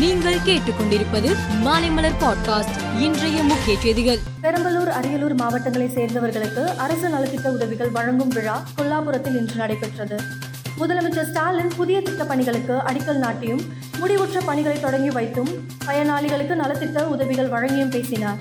நீங்கள் கேட்டுக்கொண்டிருப்பது மாலைமலர் பாட்காஸ்ட் இன்றைய முக்கிய செய்திகள். பெரம்பலூர் அரியலூர் மாவட்டங்களை சேர்ந்தவர்களுக்கு அரசு நலத்திட்ட உதவிகள் வழங்கும் விழா கொல்லாபுரத்தில் இன்று நடைபெற்றது. முதலமைச்சர் ஸ்டாலின் புதிய திட்ட பணிகளுக்கு அடிக்கல் நாட்டியும் முடிவுற்ற பணிகளை தொடங்கி வைத்தும் பயனாளிகளுக்கு நலத்திட்ட உதவிகள் வழங்கியும் பேசினார்.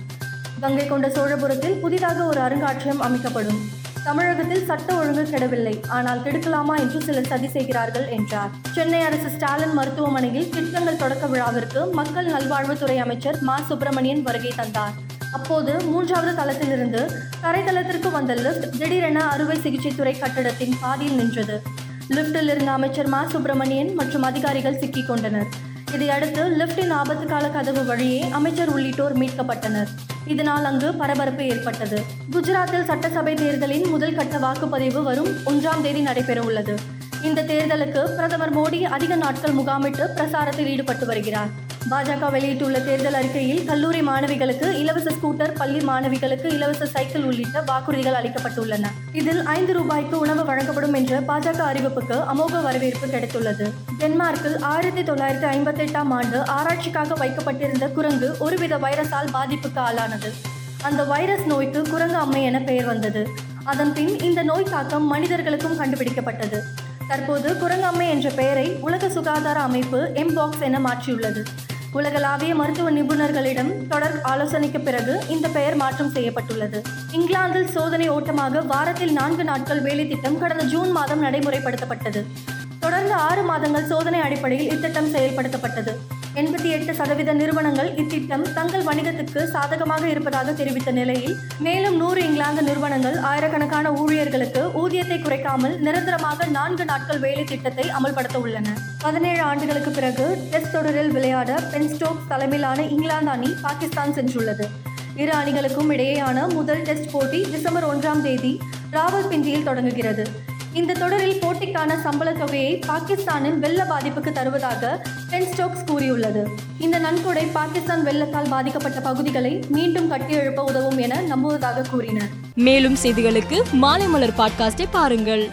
கங்கை கொண்ட சோழபுரத்தில் புதிதாக ஒரு அருங்காட்சியகம் அமைக்கப்படும். தமிழகத்தில் சட்ட ஒழுங்கு கெடவில்லை. ஆனால் கெடுக்கலாமா என்று சிலர் சதி செய்கிறார்கள் என்றார். சென்னை அரசு ஸ்டாலின் மருத்துவமனையில் திட்டங்கள் தொடக்க விழாவிற்கு மக்கள் நல்வாழ்வுத்துறை அமைச்சர் மா. சுப்பிரமணியன் வருகை தந்தார். அப்போது மூன்றாவது தளத்திலிருந்து தரைத்தளத்திற்கு வந்த லிப்ட் திடீரென அறுவை சிகிச்சைத்துறை கட்டடத்தின் பாதியில் நின்றது. லிப்டில் இருந்த அமைச்சர் மா. சுப்பிரமணியன் மற்றும் அதிகாரிகள் சிக்கிக் கொண்டனர். இதையடுத்து லிப்டின் ஆபத்து கால கதவு வழியே அமைச்சர் உள்ளிட்டோர் மீட்கப்பட்டனர். இதனால் அங்கு பரபரப்பு ஏற்பட்டது. குஜராத்தில் சட்டசபை தேர்தலின் முதல் கட்ட வாக்குப்பதிவு வரும் ஒன்றாம் தேதி நடைபெற உள்ளது. இந்த தேர்தலுக்கு பிரதமர் மோடி அதிக நாட்கள் முகாமிட்டு பிரசாரத்தில் ஈடுபட்டு வருகிறார். பாஜக வெளியிட்டுள்ள தேர்தல் அறிக்கையில் கல்லூரி மாணவிகளுக்கு இலவச ஸ்கூட்டர் பள்ளி மாணவிகளுக்கு இலவச சைக்கிள் உள்ளிட்ட வாக்குறுதிகள் அளிக்கப்பட்டுள்ளன. இதில் ஐந்து ரூபாய்க்கு உணவு வழங்கப்படும் என்ற பாஜக அறிவிப்புக்கு அமோக வரவேற்பு கிடைத்துள்ளது. டென்மார்க்கில் ஆயிரத்தி தொள்ளாயிரத்தி ஐம்பத்தி எட்டாம் ஆண்டு ஆராய்ச்சிக்காக வைக்கப்பட்டிருந்த குரங்கு ஒருவித வைரஸால் பாதிப்புக்கு ஆளானது. அந்த வைரஸ் நோய்க்கு குரங்கு அம்மை என பெயர் வந்தது. அதன் பின் இந்த நோய் தாக்கம் மனிதர்களுக்கும் கண்டுபிடிக்கப்பட்டது. தற்போது குரங்கம்மை என்ற பெயரை உலக சுகாதார அமைப்பு எம்பாக்ஸ் என மாற்றியுள்ளது. உலகளாவிய மருத்துவ நிபுணர்களிடம் தொடர் ஆலோசனைக்கு பிறகு இந்த பெயர் மாற்றம் செய்யப்பட்டுள்ளது. இங்கிலாந்தில் சோதனை ஓட்டமாக வாரத்தில் நான்கு நாட்கள் வேலை திட்டம் கடந்த ஜூன் மாதம் நடைமுறைப்படுத்தப்பட்டது. தொடர்ந்து ஆறு மாதங்கள் சோதனை அடிப்படையில் இத்திட்டம் செயல்படுத்தப்பட்டது. எண்பத்தி எட்டு சதவீத நிறுவனங்கள் இத்திட்டம் தங்கள் வணிகத்துக்கு சாதகமாக இருப்பதாக தெரிவித்த நிலையில் மேலும் நூறு இங்கிலாந்து நிறுவனங்கள் ஆயிரக்கணக்கான ஊழியர்களுக்கு ஊதியத்தை குறைக்காமல் நிரந்தரமாக நான்கு நாட்கள் வேலை திட்டத்தை அமல்படுத்த உள்ளன பதினேழு ஆண்டுகளுக்கு பிறகு டெஸ்ட் தொடரில் விளையாட பென் ஸ்டோக்ஸ் தலைமையிலான இங்கிலாந்து அணி பாகிஸ்தான் சென்றுள்ளது. இரு அணிகளுக்கும் இடையேயான முதல் டெஸ்ட் போட்டி டிசம்பர் ஒன்றாம் தேதி ராவல்பிண்டியில் தொடங்குகிறது. இந்த தொடரில் போட்டிக்கான சம்பள தொகையை பாகிஸ்தானின் வெள்ள பாதிப்புக்கு தருவதாக பென் ஸ்டோக்ஸ் கூறியுள்ளது. இந்த நன்கொடை பாகிஸ்தான் வெள்ளத்தால் பாதிக்கப்பட்ட பகுதிகளை மீண்டும் கட்டியெழுப்ப உதவும் என நம்புவதாக கூறினர். மேலும் செய்திகளுக்கு மாலைமலர் பாட்காஸ்டை பாருங்கள்.